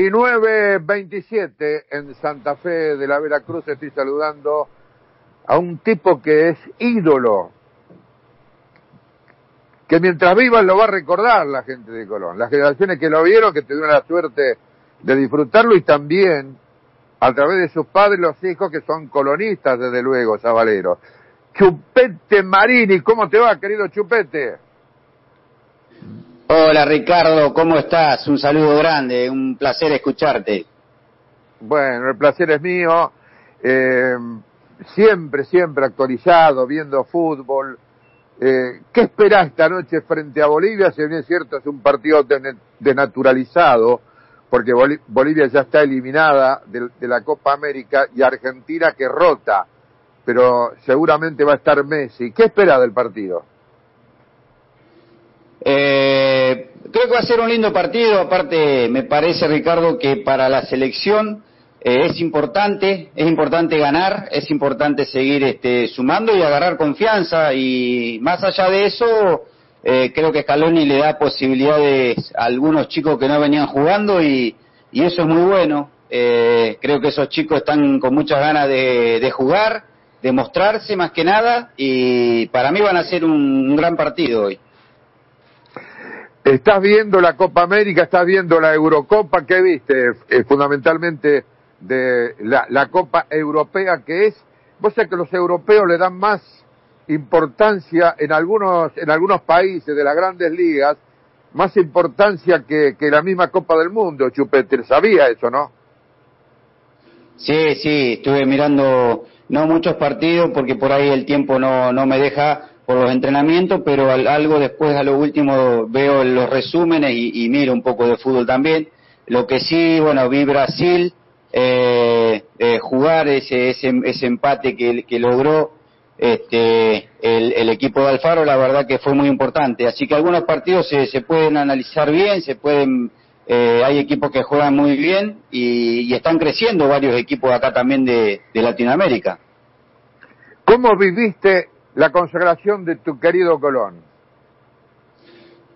19.27 en Santa Fe de la Veracruz estoy saludando a un tipo que es ídolo, que mientras vivas lo va a recordar la gente de Colón, las generaciones que lo vieron, que tuvieron la suerte de disfrutarlo y también a través de sus padres los hijos que son colonistas desde luego, Zabalero. Chupete Marini, ¿cómo te va querido Chupete? Hola Ricardo, ¿cómo estás? Un saludo grande, un placer escucharte. Bueno, el placer es mío. Eh, siempre, siempre actualizado, viendo fútbol. Eh, ¿Qué esperás esta noche frente a Bolivia? Si bien es cierto, es un partido denaturalizado, porque Bolivia ya está eliminada de, la Copa América y Argentina que rota, pero seguramente va a estar Messi. ¿Qué espera del partido? Eh, creo que va a ser un lindo partido, aparte me parece Ricardo que para la selección eh, es importante, es importante ganar, es importante seguir este, sumando y agarrar confianza y más allá de eso eh, creo que Scaloni le da posibilidades a algunos chicos que no venían jugando y, eso es muy bueno. Eh, creo que esos chicos están con muchas ganas de, de, jugar, de mostrarse más que nada y para mí van a ser un gran partido hoy. Estás viendo la Copa América, estás viendo la Eurocopa, ¿qué viste? Eh, fundamentalmente de la, Copa Europea que es, vos sabés que los europeos le dan más importancia en algunos, en algunos países de las grandes ligas, más importancia que, que la misma Copa del Mundo, Chupete, sabía eso, ¿no? Sí, sí, estuve mirando no muchos partidos porque por ahí el tiempo no, no me deja por los entrenamientos, pero algo después a lo último veo los resúmenes y, miro un poco de fútbol también. Lo que sí, bueno, vi Brasil eh, eh, jugar ese, ese, ese empate que, que logró este, el, el, equipo de Alfaro, la verdad que fue muy importante. Así que algunos partidos se, se pueden analizar bien, se pueden, eh, hay equipos que juegan muy bien y, y, están creciendo varios equipos acá también de, de Latinoamérica. ¿Cómo viviste la consagración de tu querido Colón?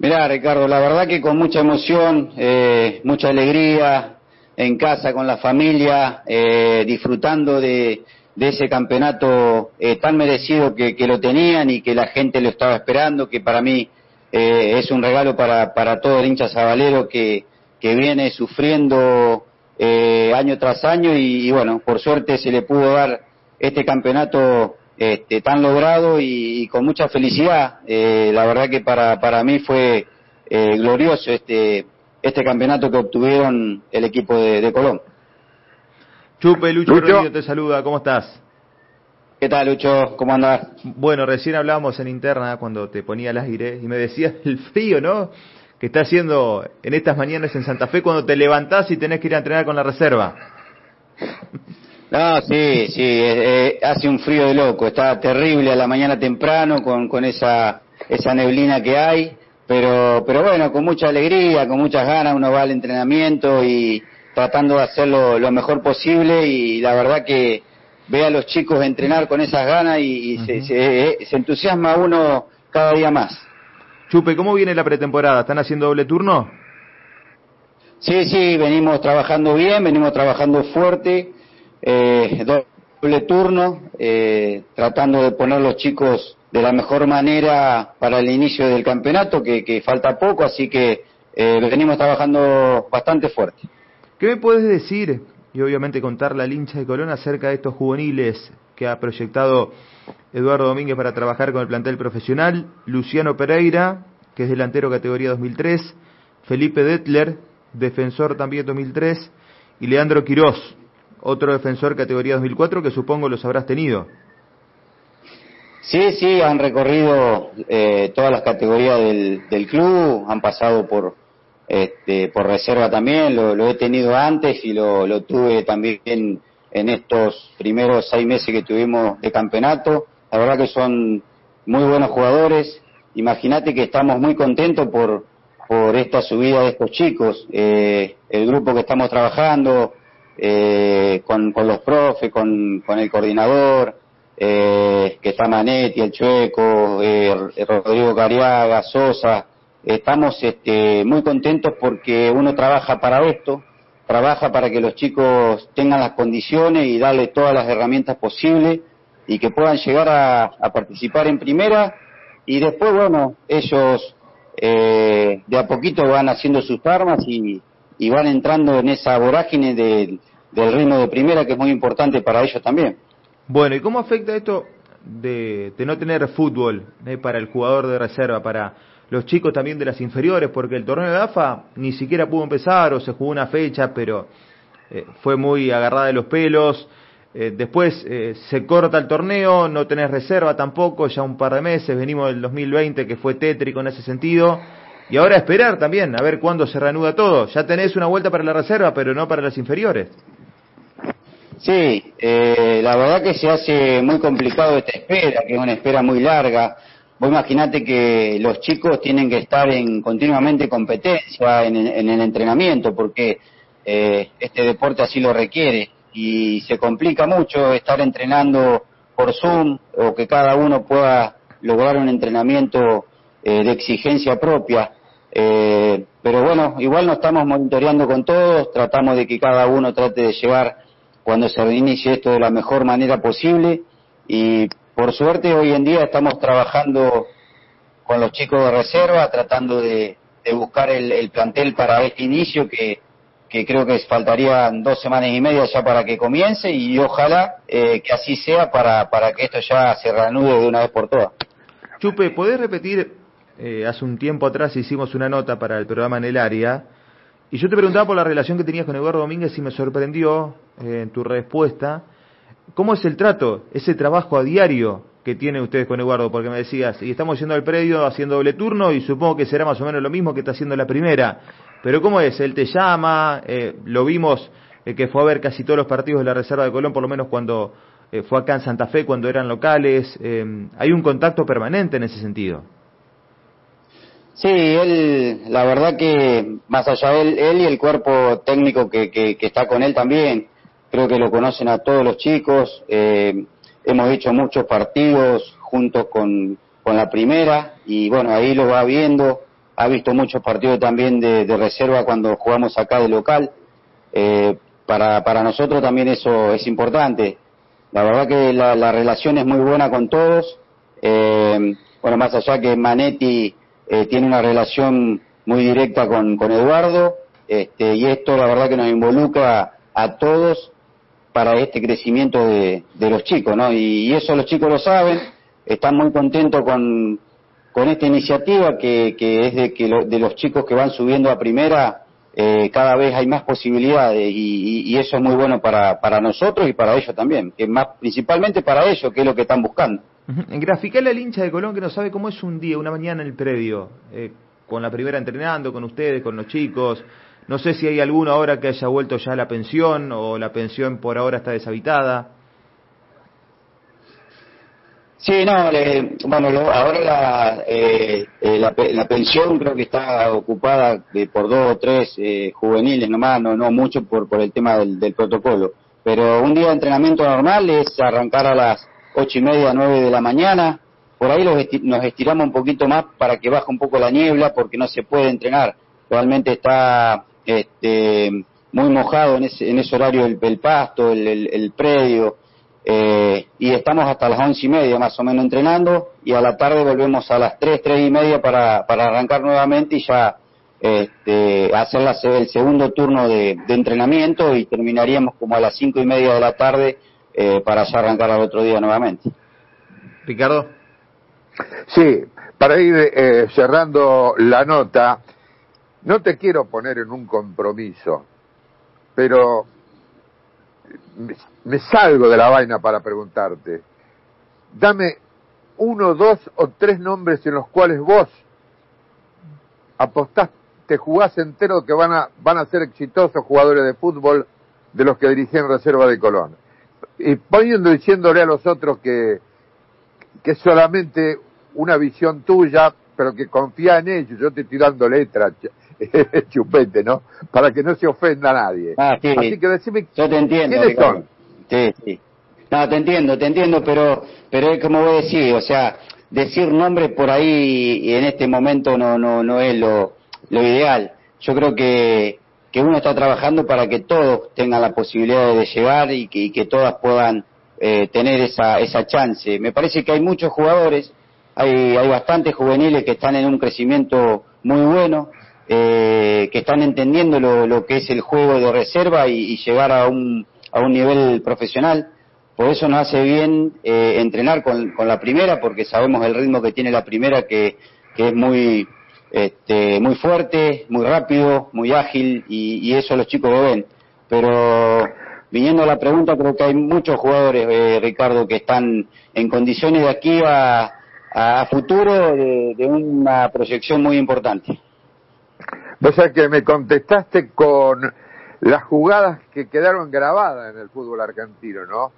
Mirá, Ricardo, la verdad que con mucha emoción, eh, mucha alegría, en casa con la familia, eh, disfrutando de, de, ese campeonato eh, tan merecido que, lo tenían y que la gente lo estaba esperando, que para mí eh, es un regalo para, para todo el hincha sabalero que, que viene sufriendo eh, año tras año y, bueno, por suerte se le pudo dar este campeonato este, tan logrado y, y, con mucha felicidad. Eh, la verdad que para, para mí fue eh, glorioso este, este campeonato que obtuvieron el equipo de, de Colón. Chupe, Lucho, Lucho. Rodríguez te saluda, ¿cómo estás? ¿Qué tal, Lucho? ¿Cómo andás? Bueno, recién hablábamos en interna cuando te ponía el aire y me decías el frío, ¿no? Que está haciendo en estas mañanas en Santa Fe cuando te levantás y tenés que ir a entrenar con la reserva. No, sí, sí, eh, eh, hace un frío de loco, está terrible a la mañana temprano con, con esa, esa neblina que hay, pero, pero bueno, con mucha alegría, con muchas ganas uno va al entrenamiento y tratando de hacerlo lo mejor posible y la verdad que ve a los chicos entrenar con esas ganas y, y uh -huh. se, se, eh, se entusiasma uno cada día más. Chupe, ¿cómo viene la pretemporada? ¿Están haciendo doble turno? Sí, sí, venimos trabajando bien, venimos trabajando fuerte eh, doble turno, eh, tratando de poner los chicos de la mejor manera para el inicio del campeonato, que, falta poco, así que eh, venimos trabajando bastante fuerte. ¿Qué me puedes decir, y obviamente contarle al hincha de Colón acerca de estos juveniles que ha proyectado Eduardo Domínguez para trabajar con el plantel profesional, Luciano Pereira, que es delantero categoría 2003, Felipe Detler, defensor también 2003, y Leandro Quirós, otro defensor categoría 2004 que supongo los habrás tenido. Sí, sí, han recorrido eh, todas las categorías del, del, club, han pasado por este, por reserva también, lo, he tenido antes y lo, lo tuve también en, en, estos primeros seis meses que tuvimos de campeonato. La verdad que son muy buenos jugadores. Imagínate que estamos muy contentos por, por esta subida de estos chicos. Eh, el grupo que estamos trabajando, eh, con, con, los profes, con, con el coordinador, eh, que está Manetti, el Chueco, eh, Rodrigo Cariaga, Sosa. Estamos este, muy contentos porque uno trabaja para esto, trabaja para que los chicos tengan las condiciones y darle todas las herramientas posibles y que puedan llegar a, participar en primera y después, bueno, ellos eh, de a poquito van haciendo sus armas y, van entrando en esa vorágine del ritmo de primera que es muy importante para ellos también. Bueno, ¿y cómo afecta esto de, no tener fútbol eh, para el jugador de reserva, para los chicos también de las inferiores, porque el torneo de AFA ni siquiera pudo empezar o se jugó una fecha, pero eh, fue muy agarrada de los pelos. Eh, después eh, se corta el torneo, no tenés reserva tampoco, ya un par de meses, venimos del 2020 que fue tétrico en ese sentido. Y ahora esperar también, a ver cuándo se reanuda todo. Ya tenés una vuelta para la reserva, pero no para las inferiores. Sí, la verdad que se hace muy complicado esta espera, que es una espera muy larga. Vos imaginate que los chicos tienen que estar en continuamente competencia en, el entrenamiento porque eh, este deporte así lo requiere y se complica mucho estar entrenando por Zoom o que cada uno pueda lograr un entrenamiento eh, de exigencia propia. Eh, pero bueno, igual nos estamos monitoreando con todos, tratamos de que cada uno trate de llevar cuando se reinicie esto de la mejor manera posible y por suerte hoy en día estamos trabajando con los chicos de reserva, tratando de, buscar el, plantel para este inicio que, creo que faltarían dos semanas y media ya para que comience y ojalá eh, que así sea para, para que esto ya se reanude de una vez por todas. Chupe, ¿podés repetir? Eh, hace un tiempo atrás hicimos una nota para el programa en el área y yo te preguntaba por la relación que tenías con Eduardo Domínguez y me sorprendió eh, en tu respuesta ¿Cómo es el trato, ese trabajo a diario que tienen ustedes con Eduardo? Porque me decías, y estamos yendo al predio haciendo doble turno y supongo que será más o menos lo mismo que está haciendo la primera. Pero ¿cómo es? Él te llama, eh, lo vimos eh, que fue a ver casi todos los partidos de la Reserva de Colón, por lo menos cuando eh, fue acá en Santa Fe, cuando eran locales. hay un contacto permanente en ese sentido. Sí, él, la verdad que más allá de él, él y el cuerpo técnico que, que está con él también, creo que lo conocen a todos los chicos, eh, hemos hecho muchos partidos juntos con, con la primera y bueno, ahí lo va viendo, ha visto muchos partidos también de, reserva cuando jugamos acá de local, eh, para, para nosotros también eso es importante, la verdad que la, relación es muy buena con todos, eh, bueno, más allá que Manetti tiene una relación muy directa con, Eduardo, este, y esto la verdad que nos involucra a todos para este crecimiento de, los chicos, ¿no? Y, eso los chicos lo saben, están muy contentos con, con esta iniciativa que, que es de que de los chicos que van subiendo a primera eh, cada vez hay más posibilidades y, eso es muy bueno para, para nosotros y para ellos también, que más principalmente para ellos, que es lo que están buscando. Graficale al hincha de Colón que no sabe cómo es un día, una mañana en el predio, eh, con la primera entrenando, con ustedes, con los chicos, no sé si hay alguno ahora que haya vuelto ya a la pensión o la pensión por ahora está deshabitada. Sí, no, bueno, ahora la, eh, eh, la, pensión creo que está ocupada por dos o tres eh, juveniles nomás, no, no mucho por, por el tema del, protocolo. Pero un día de entrenamiento normal es arrancar a las ocho y media, nueve de la mañana. Por ahí nos estiramos un poquito más para que baje un poco la niebla porque no se puede entrenar. Realmente está este, muy mojado en ese, en ese horario el, pasto, el, predio, eh, y estamos hasta las once y media más o menos entrenando, y a la tarde volvemos a las tres, tres y media para, para arrancar nuevamente y ya este, hacer el segundo turno de, entrenamiento y terminaríamos como a las cinco y media de la tarde eh, para ya arrancar al otro día nuevamente. Ricardo. Sí, para ir eh, cerrando la nota, no te quiero poner en un compromiso, pero me salgo de la vaina para preguntarte. Dame uno, dos o tres nombres en los cuales vos apostás, te jugás entero que van a, van a ser exitosos jugadores de fútbol de los que dirigían Reserva de Colón. Y poniendo diciéndole a los otros que, que es solamente una visión tuya, pero que confía en ellos. Yo te estoy dando letras, chupete, ¿no? Para que no se ofenda a nadie. Ah, sí. Así que decime, Yo te entiendo, ¿quiénes son? Sí, sí. No, te entiendo, te entiendo, pero, pero es como voy a decir, o sea, decir nombres por ahí y en este momento no, no, no es lo, lo ideal. Yo creo que, que uno está trabajando para que todos tengan la posibilidad de llegar y que, que todas puedan eh, tener esa, esa chance. Me parece que hay muchos jugadores, hay, hay bastantes juveniles que están en un crecimiento muy bueno, eh, que están entendiendo lo, que es el juego de reserva y, llegar a un, a un nivel profesional. Por eso nos hace bien eh, entrenar con, con, la primera, porque sabemos el ritmo que tiene la primera, que, que es muy, este, muy fuerte, muy rápido, muy ágil y, eso los chicos lo ven. Pero viniendo a la pregunta, creo que hay muchos jugadores, eh, Ricardo, que están en condiciones de aquí a, a futuro de, una proyección muy importante. O sea que me contestaste con las jugadas que quedaron grabadas en el fútbol argentino, ¿no?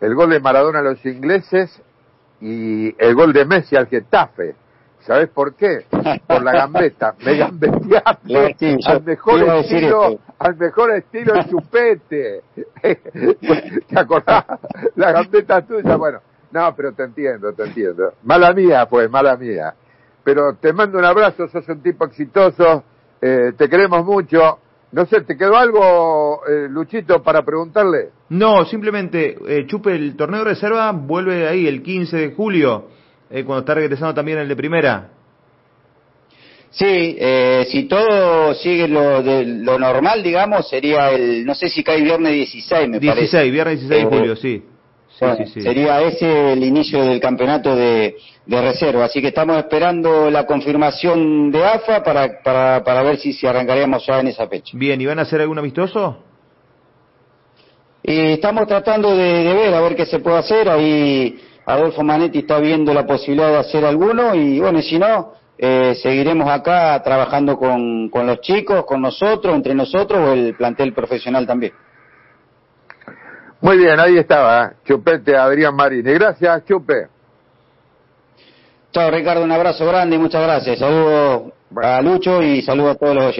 El gol de Maradona a los ingleses y el gol de Messi al Getafe ¿Sabes por qué? Por la gambeta. Me gambeteaste sí, al mejor estilo, al mejor estilo chupete. ¿Te acordás? La gambeta tuya, bueno. No, pero te entiendo, te entiendo. Mala mía, pues, mala mía. Pero te mando un abrazo, sos un tipo exitoso, eh, te queremos mucho. No sé, ¿te quedó algo, eh, Luchito, para preguntarle? No, simplemente, eh, Chupe, el torneo de reserva vuelve ahí el 15 de julio eh, cuando está regresando también el de primera. Sí, eh, si todo sigue lo, de, lo normal, digamos, sería el, no sé si cae viernes 16, me 16, parece. viernes 16 de eh, julio, sí. Sí, bueno, sí, sí. Sería ese el inicio del campeonato de, de, reserva. Así que estamos esperando la confirmación de AFA para, para, para ver si, si arrancaríamos ya en esa fecha. Bien, ¿y van a hacer algún amistoso? Y estamos tratando de, de ver a ver qué se puede hacer. Ahí Adolfo Manetti está viendo la posibilidad de hacer alguno y bueno, si no, eh, seguiremos acá trabajando con, con los chicos, con nosotros, entre nosotros o el plantel profesional también. Muy bien, ahí estaba, ¿eh? Chupete Adrián Marini. Gracias, Chupe. Chao, Ricardo, un abrazo grande y muchas gracias. Saludos a Lucho y saludos a todos los oyentes.